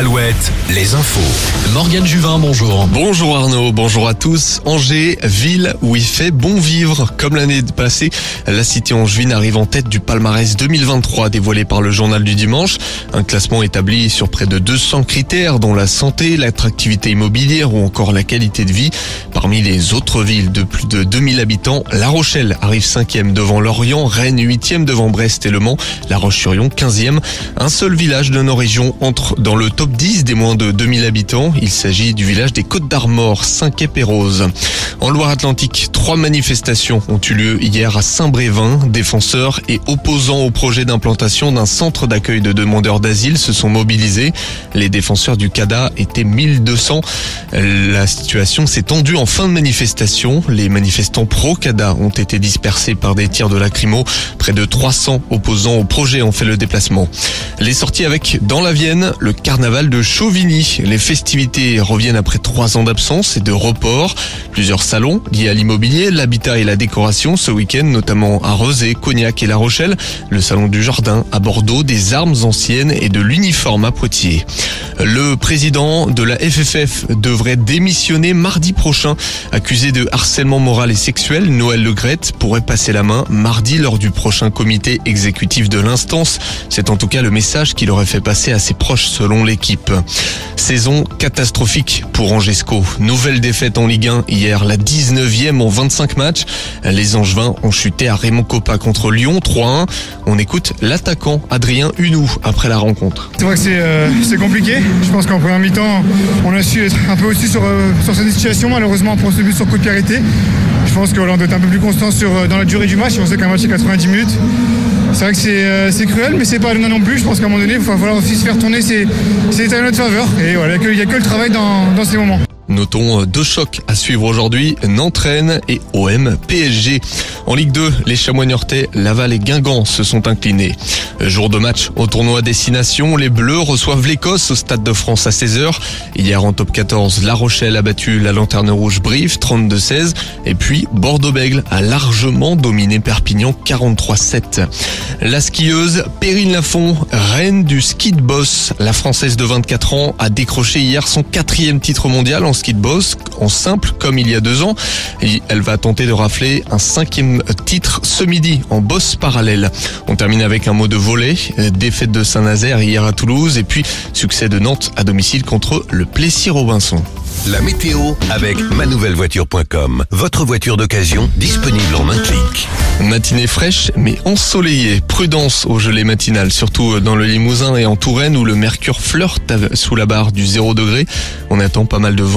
al Les infos. Morgane Juvin, bonjour. Bonjour Arnaud, bonjour à tous. Angers, ville où il fait bon vivre. Comme l'année passée, la cité angevine arrive en tête du palmarès 2023 dévoilé par le journal du dimanche. Un classement établi sur près de 200 critères dont la santé, l'attractivité immobilière ou encore la qualité de vie. Parmi les autres villes de plus de 2000 habitants, La Rochelle arrive 5e devant Lorient, Rennes 8e devant Brest et Le Mans, La Roche-sur-Yon 15e. Un seul village de nos régions entre dans le top 10 des moins de 2000 habitants. Il s'agit du village des Côtes d'Armor, Saint-Quay-Pérouse. En Loire-Atlantique, trois manifestations ont eu lieu hier à Saint-Brévin. Défenseurs et opposants au projet d'implantation d'un centre d'accueil de demandeurs d'asile se sont mobilisés. Les défenseurs du CADA étaient 1200. La situation s'est tendue en fin de manifestation. Les manifestants pro-CADA ont été dispersés par des tirs de lacrymo. Près de 300 opposants au projet ont fait le déplacement. Les sorties avec, dans la Vienne, le carnaval de Chauvigny. Les festivités reviennent après trois ans d'absence et de report. Plusieurs salons liés à l'immobilier, l'habitat et la décoration ce week-end, notamment à Rosé, Cognac et La Rochelle. Le salon du jardin à Bordeaux, des armes anciennes et de l'uniforme à Poitiers. Le président de la FFF devrait démissionner mardi prochain. Accusé de harcèlement moral et sexuel, Noël Legrette pourrait passer la main mardi lors du prochain comité exécutif de l'instance. C'est en tout cas le message qu'il aurait fait passer à ses proches selon l'équipe. Saison catastrophique pour Angesco. Nouvelle défaite en Ligue 1 hier, la 19e en 25 matchs. Les Angevins ont chuté à Raymond Coppa contre Lyon 3-1. On écoute l'attaquant Adrien Hunou après la rencontre. C'est vrai que c'est euh, c'est compliqué. Je pense qu'en première mi-temps, on a su être un peu aussi sur, euh, sur cette situation. Malheureusement, pour ce but sur coup de pied arrêté. Je pense qu'on doit être un peu plus constant sur, euh, dans la durée du match. On sait qu'un match est 90 minutes. C'est vrai que c'est euh, cruel, mais c'est pas non non plus. Je pense qu'à un moment donné, il va falloir aussi se faire tourner ses, ses à notre faveur. Et voilà, il n'y a, que le travail dans, dans ces moments. Notons deux chocs à suivre aujourd'hui, Nantes-Rennes et OM PSG. En Ligue 2, les Chamois niortais, Laval et Guingamp se sont inclinés. Jour de match au tournoi Destination, les Bleus reçoivent l'Écosse au Stade de France à 16h. Hier en top 14, La Rochelle a battu la Lanterne Rouge Brive 32-16 et puis Bordeaux-Bègle a largement dominé Perpignan 43-7. La skieuse Perrine Lafont, reine du ski de boss, la Française de 24 ans a décroché hier son quatrième titre mondial en ski de boss en simple comme il y a deux ans. Et elle va tenter de rafler un cinquième titre ce midi en boss parallèle. On termine avec un mot de volet. Défaite de Saint-Nazaire hier à Toulouse et puis succès de Nantes à domicile contre le Plessis-Robinson. La météo avec manouvellevoiture.com. Votre voiture d'occasion disponible en un clic. Matinée fraîche mais ensoleillée. Prudence au gelé matinal, surtout dans le Limousin et en Touraine où le mercure flirte sous la barre du 0 degré. On attend pas mal de vent.